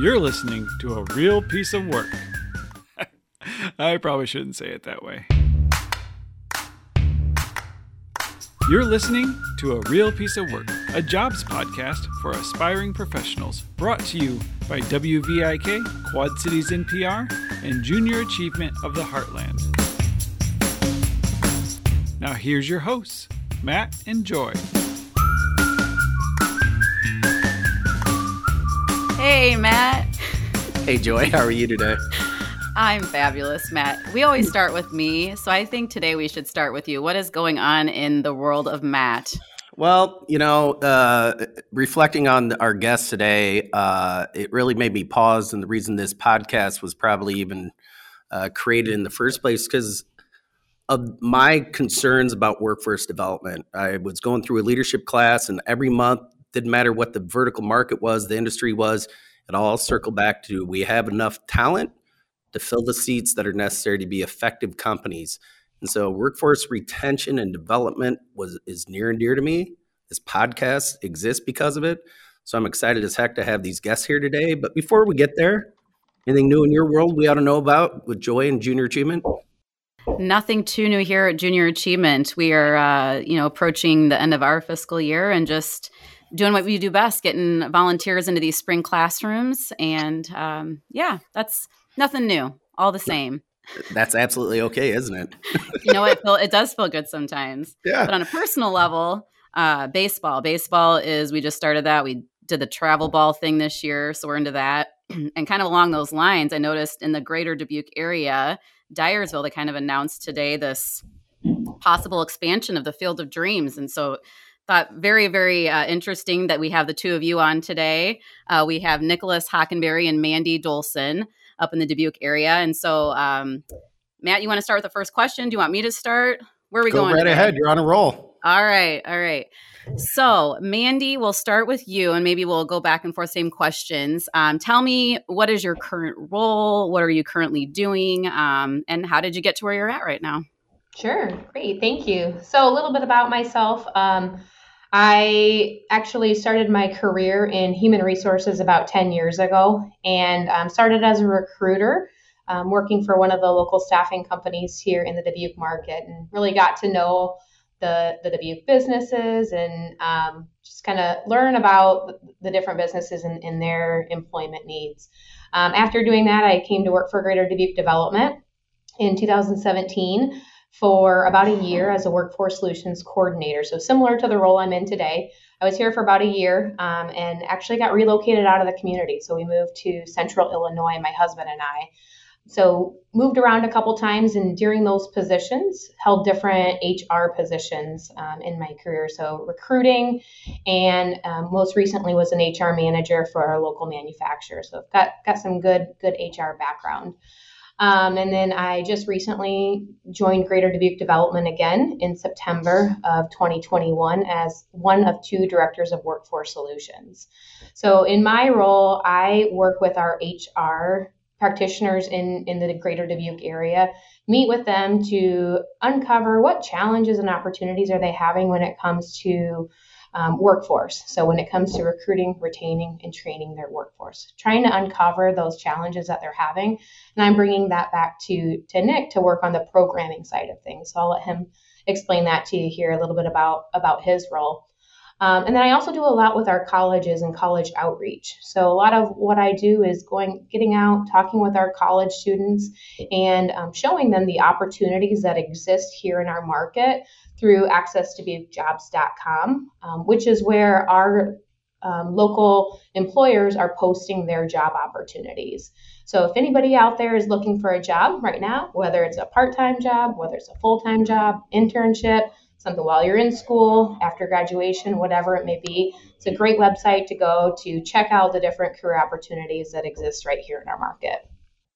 You're listening to a real piece of work. I probably shouldn't say it that way. You're listening to A Real Piece of Work, a jobs podcast for aspiring professionals, brought to you by WVIK, Quad Cities NPR, and Junior Achievement of the Heartland. Now, here's your hosts, Matt and Joy. Hey, Matt. Hey, Joy, how are you today? I'm fabulous, Matt. We always start with me, so I think today we should start with you. What is going on in the world of Matt? Well, you know, uh, reflecting on our guest today, uh, it really made me pause. And the reason this podcast was probably even uh, created in the first place because of my concerns about workforce development. I was going through a leadership class, and every month, didn't matter what the vertical market was, the industry was, it all circled back to we have enough talent to fill the seats that are necessary to be effective companies. And so workforce retention and development was is near and dear to me. This podcast exists because of it. So I'm excited as heck to have these guests here today. But before we get there, anything new in your world we ought to know about with Joy and Junior Achievement? Nothing too new here at Junior Achievement. We are, uh, you know, approaching the end of our fiscal year and just doing what we do best, getting volunteers into these spring classrooms. And um, yeah, that's Nothing new, all the same. That's absolutely okay, isn't it? you know, what? feel, it does feel good sometimes. Yeah. But on a personal level, uh, baseball. Baseball is, we just started that. We did the travel ball thing this year. So we're into that. and kind of along those lines, I noticed in the greater Dubuque area, Dyersville, they kind of announced today this possible expansion of the Field of Dreams. And so thought very, very uh, interesting that we have the two of you on today. Uh, we have Nicholas Hockenberry and Mandi Dolson up in the Dubuque area. And so, um, Matt, you want to start with the first question? Do you want me to start? Where are we Go going? Right today? ahead. You're on a roll. All right. All right. So, Mandi, we'll start with you and maybe we'll go back and forth, same questions. Um, tell me, what is your current role? What are you currently doing? Um, and how did you get to where you're at right now? Sure. Great. Thank you. So, a little bit about myself. Um, I actually started my career in human resources about 10 years ago and um, started as a recruiter, um, working for one of the local staffing companies here in the Dubuque market, and really got to know the, the Dubuque businesses and um, just kind of learn about the different businesses and, and their employment needs. Um, after doing that, I came to work for Greater Dubuque Development in 2017 for about a year as a workforce solutions coordinator. So, similar to the role I'm in today, I was here for about a year um, and actually got relocated out of the community. So, we moved to central Illinois, my husband and I. So, moved around a couple times and during those positions, held different HR positions um, in my career. So, recruiting, and um, most recently was an HR manager for our local manufacturer. So, I've got, got some good, good HR background. Um, and then I just recently joined Greater Dubuque Development again in September of 2021 as one of two directors of workforce solutions. So, in my role, I work with our HR practitioners in, in the Greater Dubuque area, meet with them to uncover what challenges and opportunities are they having when it comes to um, workforce. So when it comes to recruiting, retaining, and training their workforce, trying to uncover those challenges that they're having, and I'm bringing that back to to Nic to work on the programming side of things. So I'll let him explain that to you here a little bit about about his role. Um, and then I also do a lot with our colleges and college outreach. So a lot of what I do is going, getting out, talking with our college students, and um, showing them the opportunities that exist here in our market through access2jobs.com, um, which is where our um, local employers are posting their job opportunities. So if anybody out there is looking for a job right now, whether it's a part-time job, whether it's a full-time job, internship, something while you're in school, after graduation, whatever it may be, it's a great website to go to check out the different career opportunities that exist right here in our market.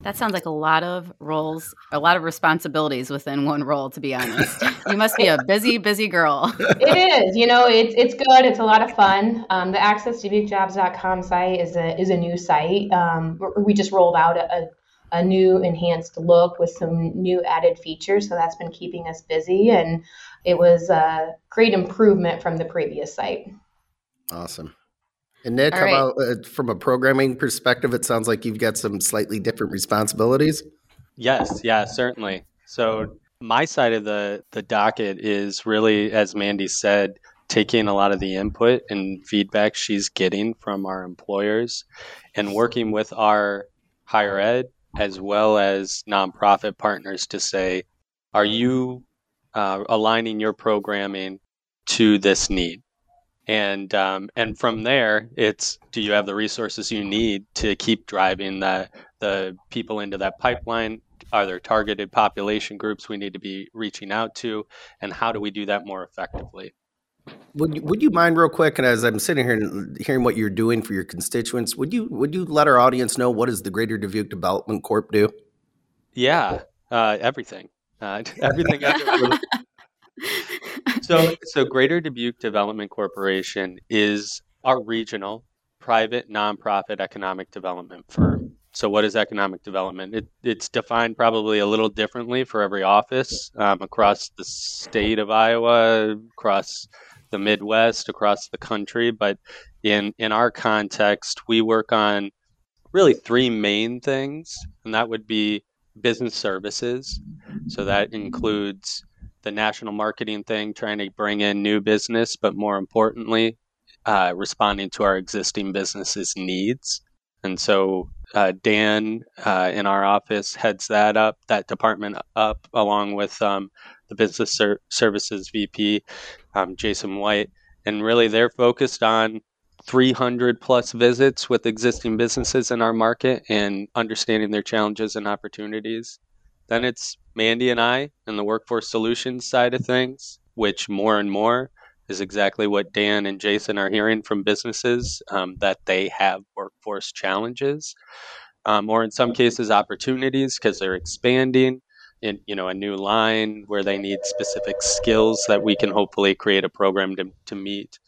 That sounds like a lot of roles, a lot of responsibilities within one role, to be honest. you must be a busy, busy girl. it is. You know, it's it's good. It's a lot of fun. Um, the access2jobs.com site is a is a new site. Um, we just rolled out a, a new enhanced look with some new added features. So that's been keeping us busy, and it was a great improvement from the previous site. Awesome. And Nic, All how right. about uh, from a programming perspective? It sounds like you've got some slightly different responsibilities. Yes, yeah, certainly. So my side of the the docket is really, as Mandi said, taking a lot of the input and feedback she's getting from our employers and working with our higher ed as well as nonprofit partners to say, are you uh, aligning your programming to this need? And um, and from there, it's do you have the resources you need to keep driving the the people into that pipeline? Are there targeted population groups we need to be reaching out to, and how do we do that more effectively? Would you, would you mind real quick? And as I'm sitting here and hearing what you're doing for your constituents, would you would you let our audience know what does the Greater Dubuque Development Corp do? Yeah, uh, everything, uh, everything. so so Greater Dubuque Development Corporation is our regional private nonprofit economic development firm. So, what is economic development? It, it's defined probably a little differently for every office um, across the state of Iowa, across the Midwest, across the country. But in in our context, we work on really three main things, and that would be business services. So that includes the national marketing thing, trying to bring in new business, but more importantly, uh, responding to our existing businesses' needs. And so uh, Dan uh, in our office heads that up, that department up, along with um, the business ser- services VP, um, Jason White. And really, they're focused on 300 plus visits with existing businesses in our market and understanding their challenges and opportunities. Then it's Mandi and I and the workforce solutions side of things, which more and more is exactly what Dan and Jason are hearing from businesses um, that they have workforce challenges, um, or in some cases opportunities because they're expanding in you know a new line where they need specific skills that we can hopefully create a program to, to meet.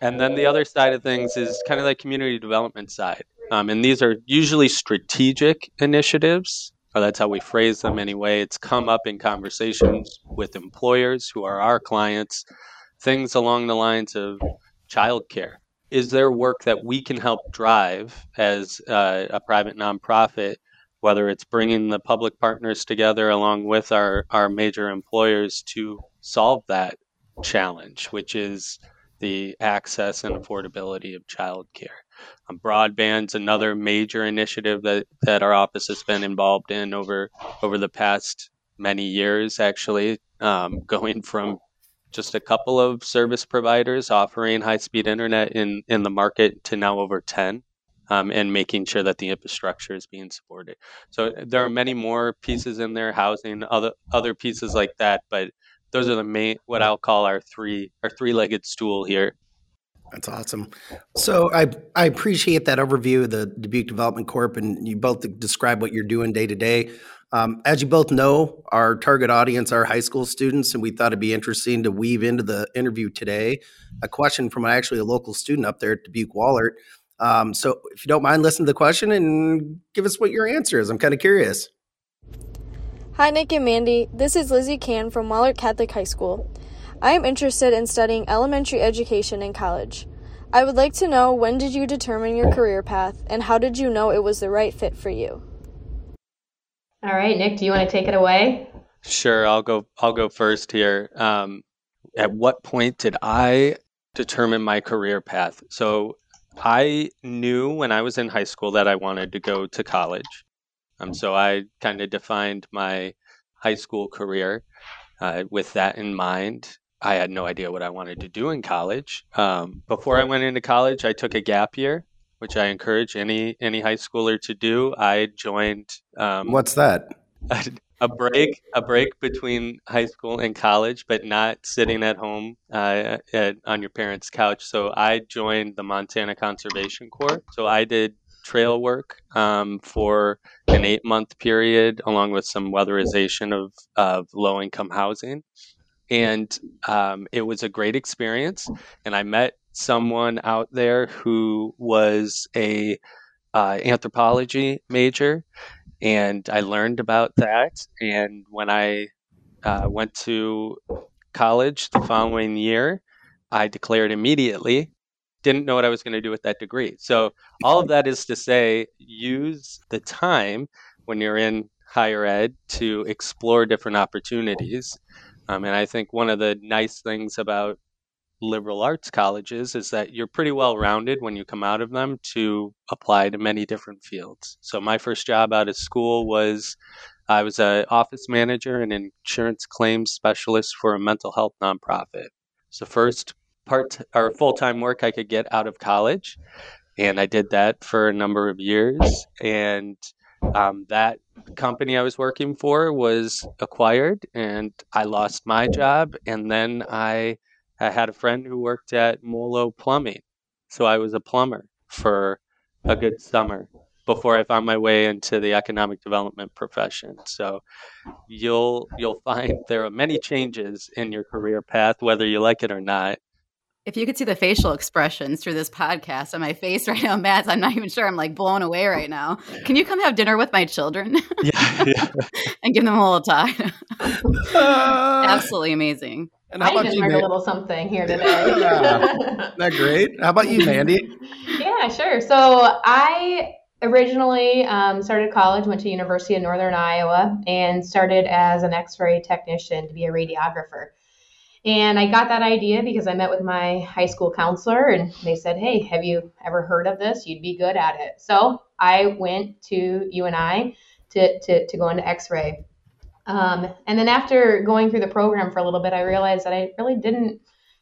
And then the other side of things is kind of the community development side. Um, and these are usually strategic initiatives, or that's how we phrase them anyway. It's come up in conversations with employers who are our clients things along the lines of childcare. Is there work that we can help drive as uh, a private nonprofit, whether it's bringing the public partners together along with our, our major employers to solve that challenge, which is the access and affordability of childcare? Um, broadband's another major initiative that, that our office has been involved in over over the past many years, actually, um, going from just a couple of service providers offering high speed internet in, in the market to now over 10 um, and making sure that the infrastructure is being supported. So there are many more pieces in there, housing, other other pieces like that, but those are the main what I'll call our three our three legged stool here. That's awesome. So I I appreciate that overview of the Dubuque Development Corp, and you both describe what you're doing day to day. Um, as you both know, our target audience are high school students, and we thought it'd be interesting to weave into the interview today a question from actually a local student up there at Dubuque Wahlert. Um, so, if you don't mind, listen to the question and give us what your answer is. I'm kind of curious. Hi, Nic and Mandi. This is Lizzie Can from Wahlert Catholic High School. I am interested in studying elementary education in college. I would like to know when did you determine your career path, and how did you know it was the right fit for you? All right, Nic, do you want to take it away? Sure, I'll go. I'll go first here. Um, at what point did I determine my career path? So I knew when I was in high school that I wanted to go to college. Um, so I kind of defined my high school career uh, with that in mind. I had no idea what I wanted to do in college. Um, before I went into college, I took a gap year which I encourage any any high schooler to do. I joined. Um, What's that? A, a, break, a break between high school and college, but not sitting at home uh, at, on your parents' couch. So I joined the Montana Conservation Corps. So I did trail work um, for an eight month period, along with some weatherization of, of low income housing. And um, it was a great experience. And I met someone out there who was a uh, anthropology major, and I learned about that. And when I uh, went to college the following year, I declared immediately didn't know what I was going to do with that degree. So, all of that is to say, use the time when you're in higher ed to explore different opportunities. Um, and I think one of the nice things about liberal arts colleges is that you're pretty well rounded when you come out of them to apply to many different fields. So my first job out of school was I was an office manager and insurance claims specialist for a mental health nonprofit. It's the first part or full time work I could get out of college, and I did that for a number of years. And um, that company I was working for was acquired, and I lost my job. And then I I had a friend who worked at Molo Plumbing. So I was a plumber for a good summer before I found my way into the economic development profession. So you'll you'll find there are many changes in your career path whether you like it or not. If you could see the facial expressions through this podcast on my face right now, Matt, I'm not even sure I'm like blown away right now. Can you come have dinner with my children? Yeah. yeah. and give them a little time. Absolutely amazing. And how I about you, learned a little something here today. yeah. Isn't that great? How about you, Mandi? yeah, sure. So I originally um, started college, went to University of Northern Iowa, and started as an X-ray technician to be a radiographer. And I got that idea because I met with my high school counselor, and they said, "Hey, have you ever heard of this? You'd be good at it." So I went to UNI to to, to go into X-ray. Um, and then after going through the program for a little bit, I realized that I really didn't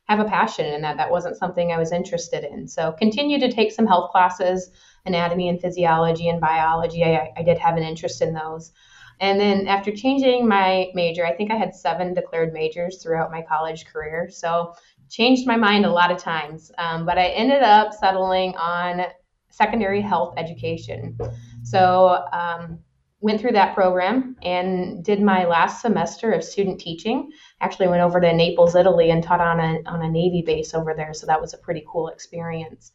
have a passion in that. That wasn't something I was interested in. So continued to take some health classes, anatomy and physiology and biology. I, I did have an interest in those. And then after changing my major, I think I had seven declared majors throughout my college career. So changed my mind a lot of times. Um, but I ended up settling on secondary health education. So um, went through that program and did my last semester of student teaching. Actually, went over to Naples, Italy, and taught on a on a Navy base over there. So that was a pretty cool experience.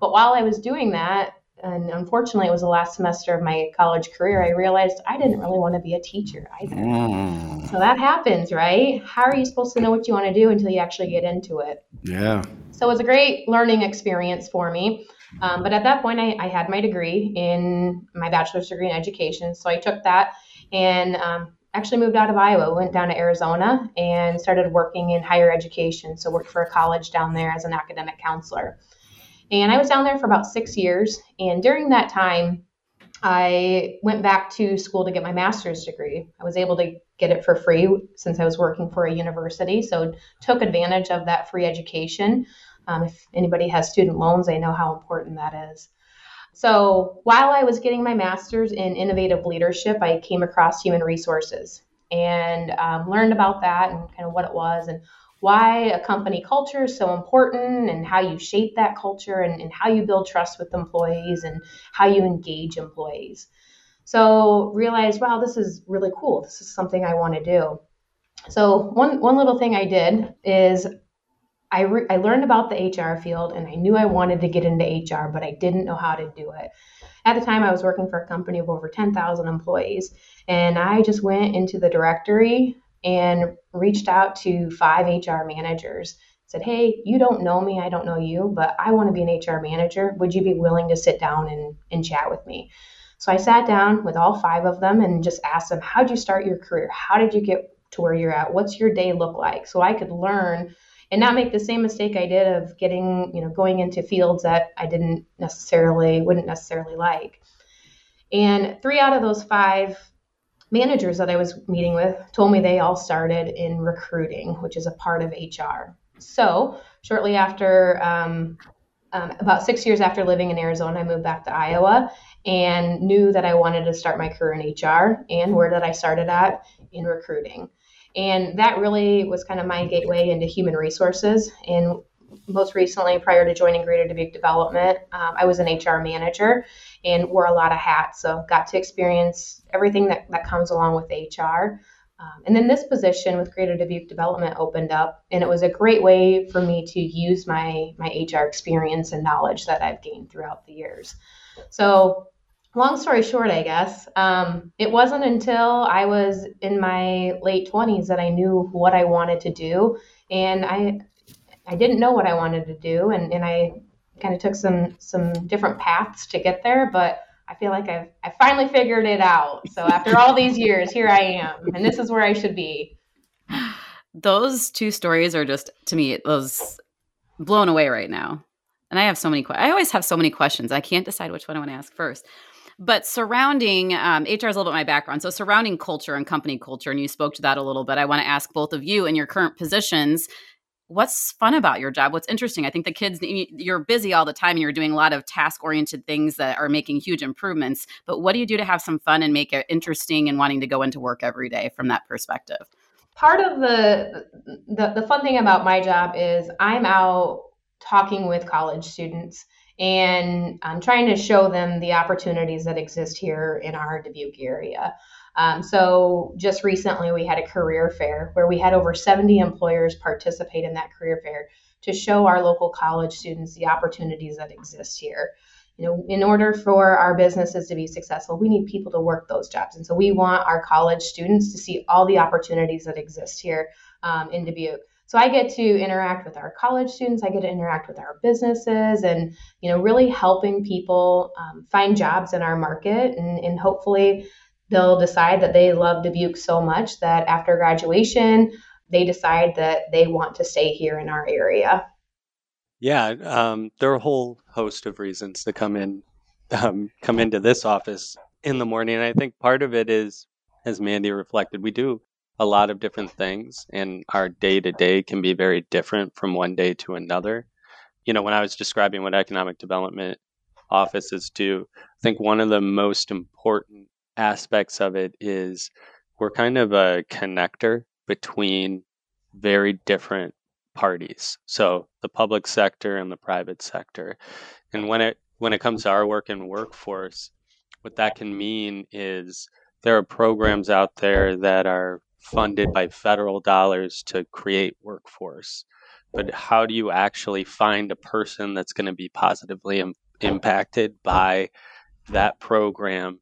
But while I was doing that, and unfortunately, it was the last semester of my college career. I realized I didn't really want to be a teacher either. Mm. So that happens, right? How are you supposed to know what you want to do until you actually get into it? Yeah. So it was a great learning experience for me. Um, but at that point, I, I, had my degree in my bachelor's degree in education. So I took that and um, actually moved out of Iowa, went down to Arizona and started working in higher education. So worked for a college down there as an academic counselor. And I was down there for about six years. And during that time, I went back to school to get my master's degree. I was able to get it for free since I was working for a university. So took advantage of that free education. Um, if anybody has student loans, they know how important that is. So while I was getting my master's in innovative leadership, I came across human resources and um, learned about that and kind of what it was and why a company culture is so important and how you shape that culture and, and how you build trust with employees and how you engage employees. So realized, wow, this is really cool. This is something I want to do. So one one little thing I did is I, re- I learned about the HR field and I knew I wanted to get into HR, but I didn't know how to do it. At the time, I was working for a company of over 10,000 employees, and I just went into the directory and reached out to five HR managers. Said, Hey, you don't know me, I don't know you, but I want to be an HR manager. Would you be willing to sit down and, and chat with me? So I sat down with all five of them and just asked them, How'd you start your career? How did you get to where you're at? What's your day look like? So I could learn and not make the same mistake I did of getting, you know, going into fields that I didn't necessarily wouldn't necessarily like. And three out of those five managers that I was meeting with told me they all started in recruiting, which is a part of HR. So shortly after, um, um, about six years after living in Arizona, I moved back to Iowa and knew that I wanted to start my career in HR. And where did I start it at? In recruiting. And that really was kind of my gateway into human resources. And most recently, prior to joining Greater Dubuque Development, um, I was an HR manager and wore a lot of hats. So got to experience everything that, that comes along with HR. Um, and then this position with Greater Dubuque Development opened up, and it was a great way for me to use my my HR experience and knowledge that I've gained throughout the years. So long story short, I guess, um, it wasn't until I was in my late 20s that I knew what I wanted to do. And I, I didn't know what I wanted to do. And, and I kind of took some some different paths to get there, but I feel like I've I finally figured it out. So after all these years, here I am, and this is where I should be. Those two stories are just to me those blown away right now. And I have so many. I always have so many questions. I can't decide which one I want to ask first. But surrounding um, HR is a little bit my background. So surrounding culture and company culture, and you spoke to that a little bit. I want to ask both of you in your current positions what's fun about your job? What's interesting? I think the kids you're busy all the time and you're doing a lot of task oriented things that are making huge improvements but what do you do to have some fun and make it interesting and wanting to go into work every day from that perspective? Part of the the, the fun thing about my job is i'm out talking with college students and i'm trying to show them the opportunities that exist here in our dubuque area um, so just recently, we had a career fair where we had over 70 employers participate in that career fair to show our local college students the opportunities that exist here. You know, in order for our businesses to be successful, we need people to work those jobs, and so we want our college students to see all the opportunities that exist here um, in Dubuque. So I get to interact with our college students. I get to interact with our businesses, and you know, really helping people um, find jobs in our market, and, and hopefully they'll decide that they love Dubuque so much that after graduation, they decide that they want to stay here in our area. Yeah, um, there are a whole host of reasons to come in, um, come into this office in the morning. And I think part of it is, as Mandi reflected, we do a lot of different things, and our day to day can be very different from one day to another. You know, when I was describing what economic development offices do, I think one of the most important aspects of it is we're kind of a connector between very different parties. So the public sector and the private sector. And when it when it comes to our work in workforce, what that can mean is there are programs out there that are funded by federal dollars to create workforce. But how do you actually find a person that's going to be positively Im- impacted by that program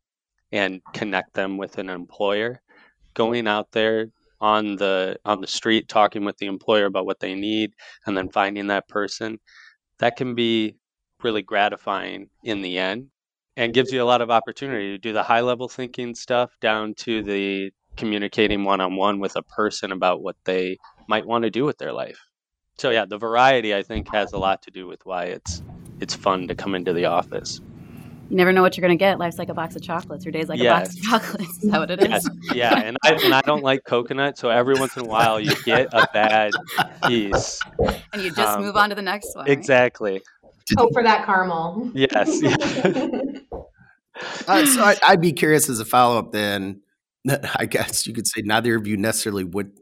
and connect them with an employer. Going out there on the on the street talking with the employer about what they need and then finding that person that can be really gratifying in the end and gives you a lot of opportunity to do the high level thinking stuff down to the communicating one on one with a person about what they might want to do with their life. So yeah, the variety I think has a lot to do with why it's it's fun to come into the office you never know what you're going to get. Life's like a box of chocolates. Your day's like yes. a box of chocolates. Is that what it is? yeah, and I, and I don't like coconut, so every once in a while you get a bad piece. And you just um, move on to the next one. Exactly. Hope for that caramel. Yes. uh, so I, I'd be curious as a follow up then. I guess you could say neither of you necessarily would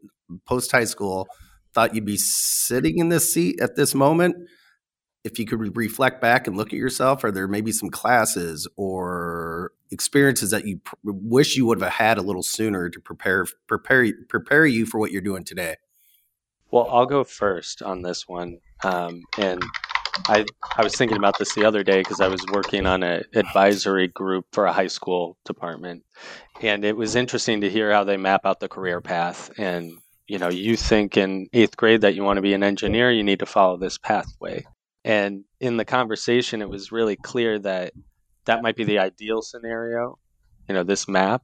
post high school thought you'd be sitting in this seat at this moment if you could reflect back and look at yourself, are there maybe some classes or experiences that you pr- wish you would have had a little sooner to prepare prepare prepare you for what you're doing today? Well, I'll go first on this one, um, and I I was thinking about this the other day because I was working on an advisory group for a high school department, and it was interesting to hear how they map out the career path and you know, you think in eighth grade that you want to be an engineer, you need to follow this pathway. And in the conversation, it was really clear that that might be the ideal scenario, you know, this map.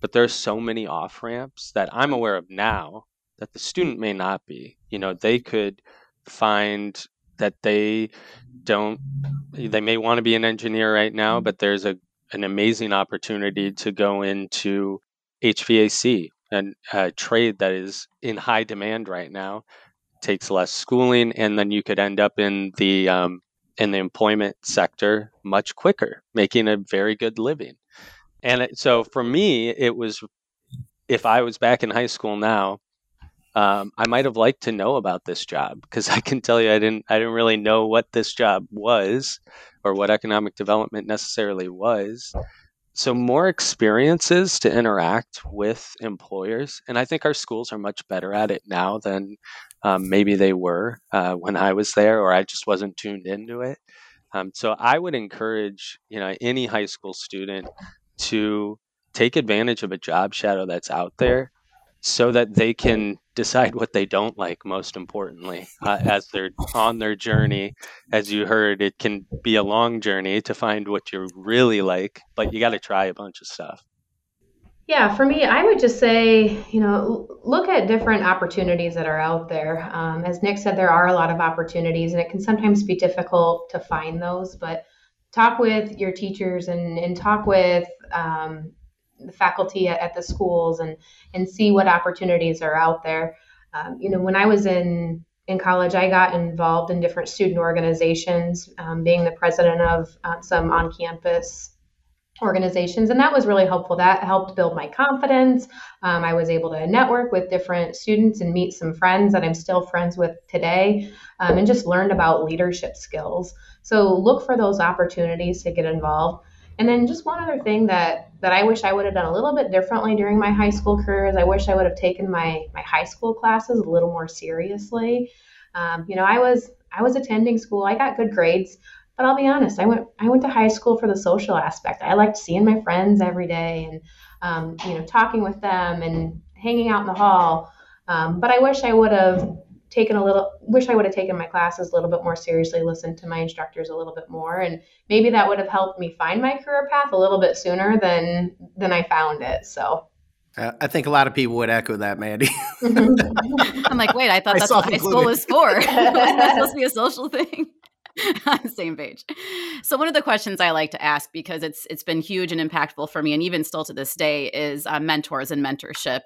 But there's so many off ramps that I'm aware of now that the student may not be. You know, they could find that they don't, they may want to be an engineer right now, but there's a, an amazing opportunity to go into HVAC, and a trade that is in high demand right now takes less schooling, and then you could end up in the um, in the employment sector much quicker, making a very good living. And it, so for me, it was if I was back in high school now, um, I might have liked to know about this job because I can tell you I didn't I didn't really know what this job was or what economic development necessarily was so more experiences to interact with employers and i think our schools are much better at it now than um, maybe they were uh, when i was there or i just wasn't tuned into it. Um, so i would encourage you know any high school student to take advantage of a job shadow that's out there so that they can decide what they don't like most importantly uh, as they're on their journey as you heard it can be a long journey to find what you really like but you got to try a bunch of stuff yeah, for me, I would just say, you know, look at different opportunities that are out there. Um, as Nic said, there are a lot of opportunities, and it can sometimes be difficult to find those. But talk with your teachers and, and talk with um, the faculty at, at, the schools and and see what opportunities are out there. Um, you know, when I was in in college, I got involved in different student organizations, um, being the president of uh, some on campus organizations and that was really helpful. That helped build my confidence. Um, i was able to network with different students and meet some friends that i'm still friends with today um, and just learned about leadership skills. So look for those opportunities to get involved and then just one other thing that that i wish i would have done a little bit differently during my high school career is i wish i would have taken my my high school classes a little more seriously um, you know i was i was attending school i got good grades but I'll be honest, I went I went to high school for the social aspect. I liked seeing my friends every day and um, you know talking with them and hanging out in the hall. Um, but I wish I would have taken a little wish I would have taken my classes a little bit more seriously, listened to my instructors a little bit more, and maybe that would have helped me find my career path a little bit sooner than than I found it. So. Uh, I think a lot of people would echo that, Mandi. I'm like, wait, I thought that's what high school was for. that's supposed to be a social thing. same page. So one of the questions I like to ask because it's it's been huge and impactful for me, and even still to this day, is uh, mentors and mentorship.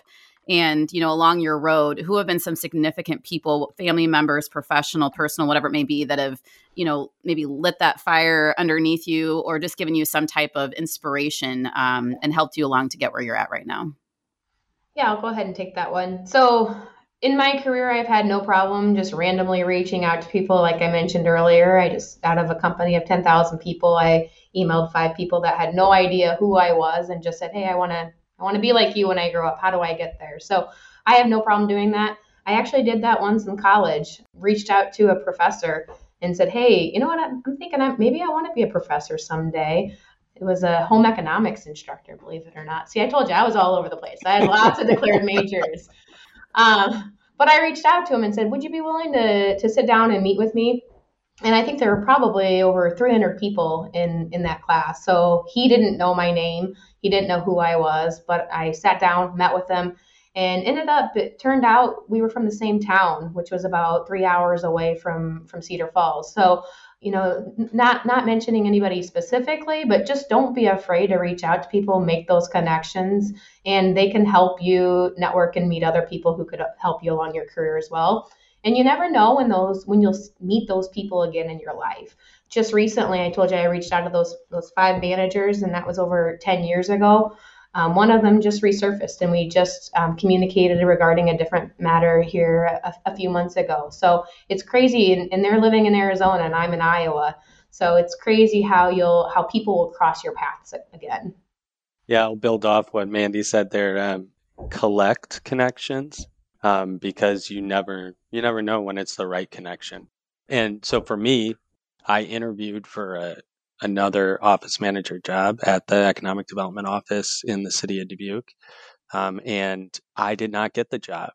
And you know, along your road, who have been some significant people, family members, professional, personal, whatever it may be, that have you know maybe lit that fire underneath you, or just given you some type of inspiration um, and helped you along to get where you're at right now. Yeah, I'll go ahead and take that one. So in my career, I've had no problem just randomly reaching out to people. Like I mentioned earlier, I just, out of a company of 10,000 people, I emailed five people that had no idea who I was and just said, Hey, I want to, I want to be like you when I grow up. How do I get there? So I have no problem doing that. I actually did that once in college, reached out to a professor and said, Hey, you know what? I'm, I'm thinking I, maybe I want to be a professor someday. It was a home economics instructor, believe it or not. See, I told you I was all over the place. I had lots of declared majors. Um, but I reached out to him and said, Would you be willing to, to sit down and meet with me? And I think there were probably over 300 people in, in that class. So he didn't know my name, he didn't know who I was, but I sat down, met with him, and ended up, it turned out we were from the same town, which was about three hours away from, from Cedar Falls. So you know not not mentioning anybody specifically but just don't be afraid to reach out to people make those connections and they can help you network and meet other people who could help you along your career as well and you never know when those when you'll meet those people again in your life just recently i told you i reached out to those those five managers and that was over 10 years ago um, one of them just resurfaced, and we just um, communicated regarding a different matter here a, a few months ago. So it's crazy, and, and, they're living in Arizona, and I'm in Iowa. So it's crazy how you'll how people will cross your paths again. Yeah, I'll build off what Mandi said there. Um, collect connections um, because you never you never know when it's the right connection. And so for me, I interviewed for a, another office manager job at the economic development office in the city of Dubuque. Um, and I did not get the job.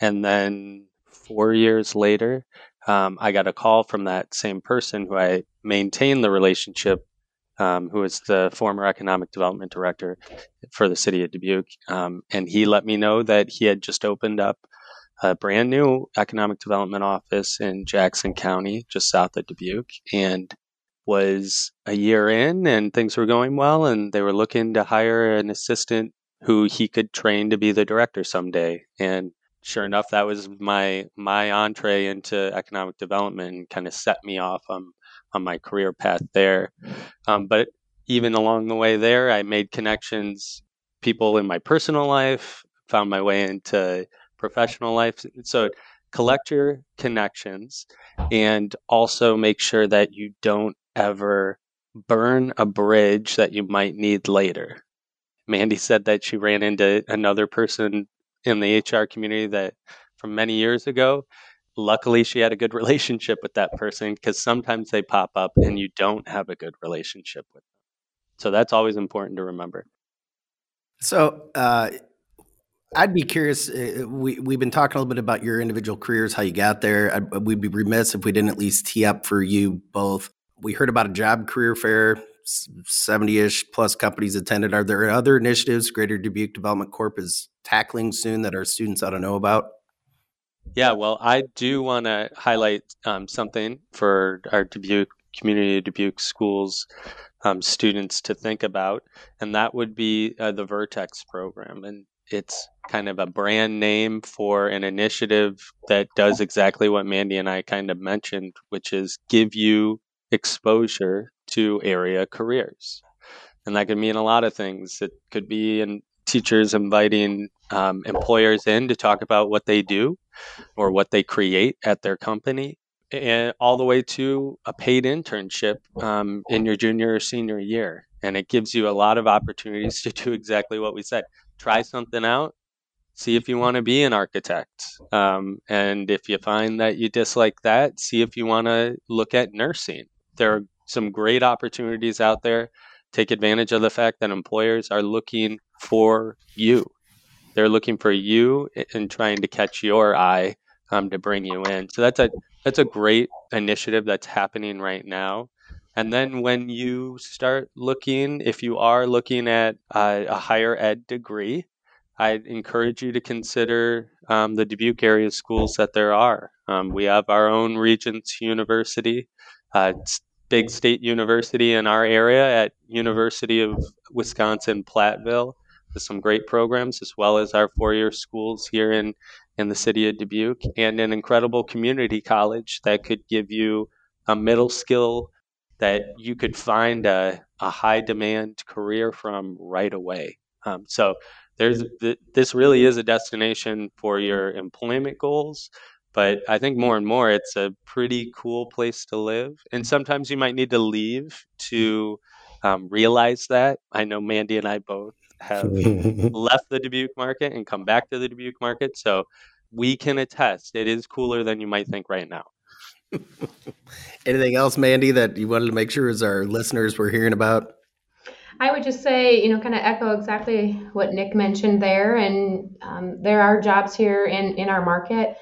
And then four years later, um, I got a call from that same person who I maintained the relationship, um, who was the former economic development director for the city of Dubuque. Um, and he let me know that he had just opened up a brand new economic development office in Jackson County, just south of Dubuque. And was a year in and things were going well and they were looking to hire an assistant who he could train to be the director someday and sure enough that was my my entree into economic development and kind of set me off on on my career path there um, but even along the way there i made connections people in my personal life found my way into professional life so collect your connections and also make sure that you don't ever burn a bridge that you might need later. Mandi said that she ran into another person in the HR community that from many years ago. Luckily, she had a good relationship with that person because sometimes they pop up and you don't have a good relationship with them. So that's always important to remember. So, uh, I'd be curious. Uh, we we've been talking a little bit about your individual careers, how you got there. I'd, we'd be remiss if we didn't at least tee up for you both. We heard about a job career fair. Seventy-ish plus companies attended. Are there other initiatives Greater Dubuque Development Corp is tackling soon that our students ought to know about? Yeah, well, I do want to highlight um, something for our Dubuque community Dubuque schools um, students to think about, and that would be uh, the Vertex program. And it's kind of a brand name for an initiative that does exactly what Mandi and I kind of mentioned, which is give you exposure to area careers. And that could mean a lot of things. It could be in teachers inviting um, employers in to talk about what they do or what they create at their company and all the way to a paid internship um, in your junior or senior year. And it gives you a lot of opportunities to do exactly what we said. Try something out, see if you want to be an architect. Um, and if you find that you dislike that, see if you want to look at nursing. There are some great opportunities out there. Take advantage of the fact that employers are looking for you. They're looking for you and trying to catch your eye um, to bring you in. So that's a that's a great initiative that's happening right now. And then when you start looking, if you are looking at uh, a higher ed degree, I'd encourage you to consider um, the Dubuque area schools that there are. Um, we have our own Regents University, uh, big state university in our area at University of Wisconsin Platteville with some great programs, as well as our four-year schools here in in the city of Dubuque, and an incredible community college that could give you a middle skill that you could find a, a high demand career from right away. Um, so there's this really is a destination for your employment goals, but I think more and more it's a pretty cool place to live. And sometimes you might need to leave to um, realize that. I know Mandi and I both have left the Dubuque market and come back to the Dubuque market. So we can attest it is cooler than you might think right now. Anything else, Mandi, that you wanted to make sure as our listeners were hearing about? I would just say, you know, kind of echo exactly what Nic mentioned there. And um, there are jobs here in, in our market,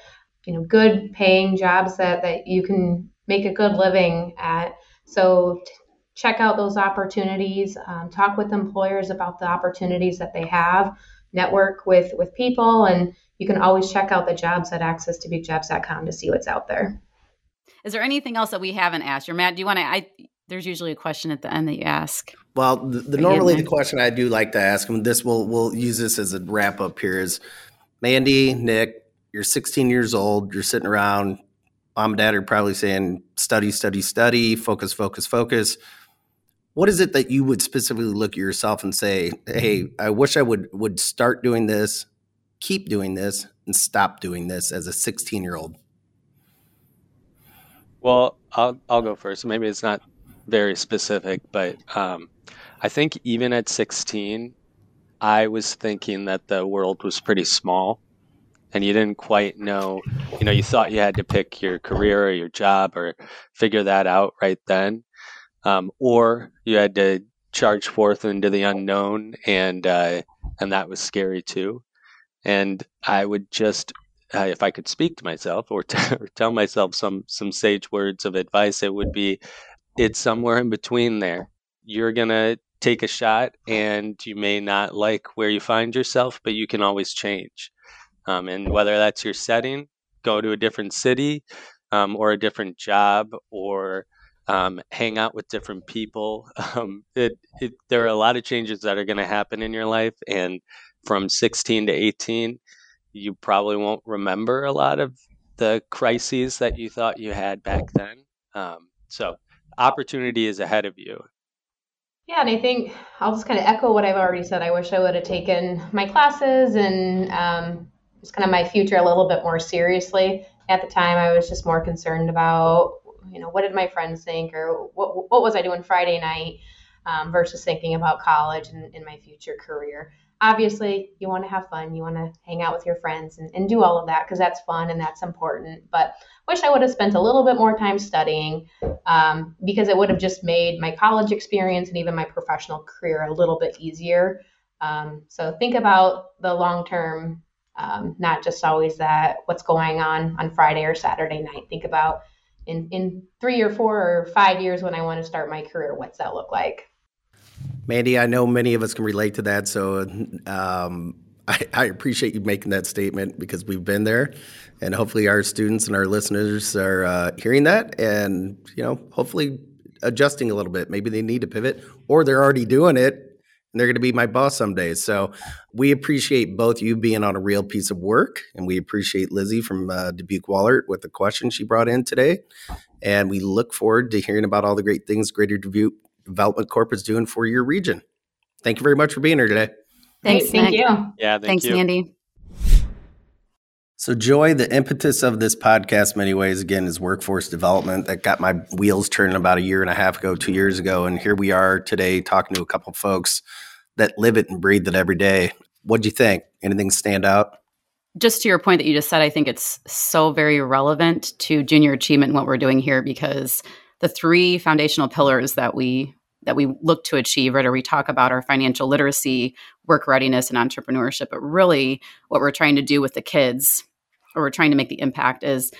you know, good paying jobs that, that you can make a good living at. So t- check out those opportunities, um, talk with employers about the opportunities that they have, network with with people, and you can always check out the jobs at accessdubuquejobs.com to see what's out there. Is there anything else that we haven't asked? Or Matt, do you want to? I there's usually a question at the end that you ask. Well, the, the normally the question I do like to ask, and this will we'll use this as a wrap up here is, Mandi, Nic, you're 16 years old, you're sitting around, mom and dad are probably saying study, study, study, focus, focus, focus what is it that you would specifically look at yourself and say hey i wish i would would start doing this keep doing this and stop doing this as a 16 year old well i'll i'll go first. Maybe it's not very specific but um, i think even at 16 i was thinking that the world was pretty small and you didn't quite know you know you thought you had to pick your career or your job or figure that out right then um, or you had to charge forth into the unknown, and uh, and that was scary too. And I would just, uh, if I could speak to myself or, t- or tell myself some some sage words of advice, it would be, it's somewhere in between there. You're gonna take a shot, and you may not like where you find yourself, but you can always change. Um, and whether that's your setting, go to a different city, um, or a different job, or um, hang out with different people. Um, it, it, there are a lot of changes that are going to happen in your life, and from 16 to 18, you probably won't remember a lot of the crises that you thought you had back then. Um, so, opportunity is ahead of you. Yeah, and I think I'll just kind of echo what I've already said. I wish I would have taken my classes and um, just kind of my future a little bit more seriously. At the time, I was just more concerned about you know, what did my friends think or what, what was I doing Friday night um, versus thinking about college and, in my future career. Obviously, you want to have fun. You want to hang out with your friends and, and do all of that because that's fun and that's important. But wish I would have spent a little bit more time studying um, because it would have just made my college experience and even my professional career a little bit easier. Um, so think about the long term, um, not just always that what's going on on Friday or Saturday night. Think about in, in three or four or five years when I want to start my career, what's that look like? Mandi, I know many of us can relate to that. So um, I, I, appreciate you making that statement because we've been there. And hopefully, our students and our listeners are uh, hearing that and, you know, hopefully adjusting a little bit. Maybe they need to pivot or they're already doing it and they're going to be my boss someday. So we appreciate both you being on a real piece of work, and we appreciate Lizzie from uh, Dubuque Wahlert with the question she brought in today. And we look forward to hearing about all the great things Greater Dubuque Development Corp is doing for your region. Thank you very much for being here today. Thanks, thank you. Yeah, thank Thanks, you. Mandi. So, Joy, the impetus of this podcast, many ways, again, is workforce development. That got my wheels turning about a year and a half ago, two years ago, and here we are today talking to a couple folks that live it and breathe it every day. What'd you think? Anything stand out? Just to your point that you just said, I think it's so very relevant to junior achievement and what we're doing here because the three foundational pillars that we that we look to achieve, right, or we talk about our financial literacy, work readiness, and entrepreneurship. But really, what we're trying to do with the kids or we're trying to make the impact is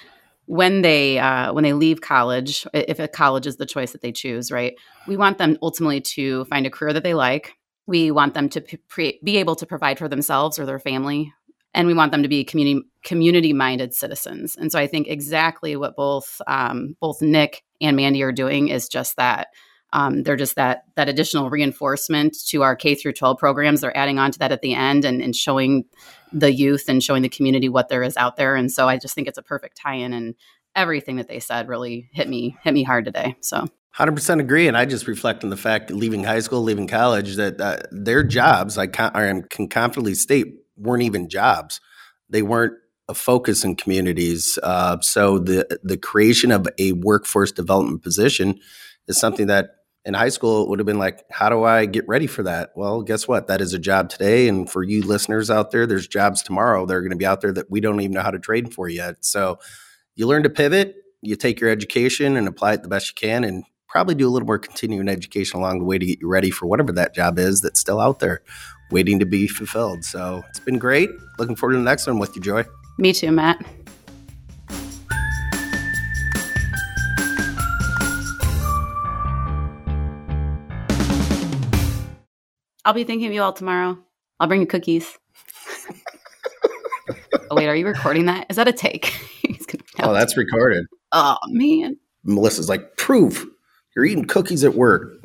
when they uh, when they leave college if a college is the choice that they choose right? We want them ultimately to find a career that they like. We want them to pre- be able to provide for themselves or their family and we want them to be community community minded citizens. And so i think exactly what both um, both Nic and Mandi are doing is just that um, they're just that that additional reinforcement to our K through 12 programs. They're adding on to that at the end and, and showing the youth and showing the community what there is out there. And so I just think it's a perfect tie-in and everything that they said really hit me hit me hard today. So 100% agree. And I just reflect on the fact that leaving high school, leaving college, that uh, their jobs, I can, can confidently state, weren't even jobs. They weren't a focus in communities. Uh, so the the creation of a workforce development position is something that in high school, it would have been like, how do I get ready for that? Well, guess what? That is a job today. And for you listeners out there, there's jobs tomorrow that are going to be out there that we don't even know how to trade for yet. So you learn to pivot, you take your education and apply it the best you can, and probably do a little more continuing education along the way to get you ready for whatever that job is that's still out there waiting to be fulfilled. So it's been great. Looking forward to the next one with you, Joy. Me too, Matt. I'll be thinking of you all tomorrow. I'll bring you cookies. oh, wait, are you recording that? Is that a take? oh, that's recorded. Oh, man. Melissa's like, proof you're eating cookies at work.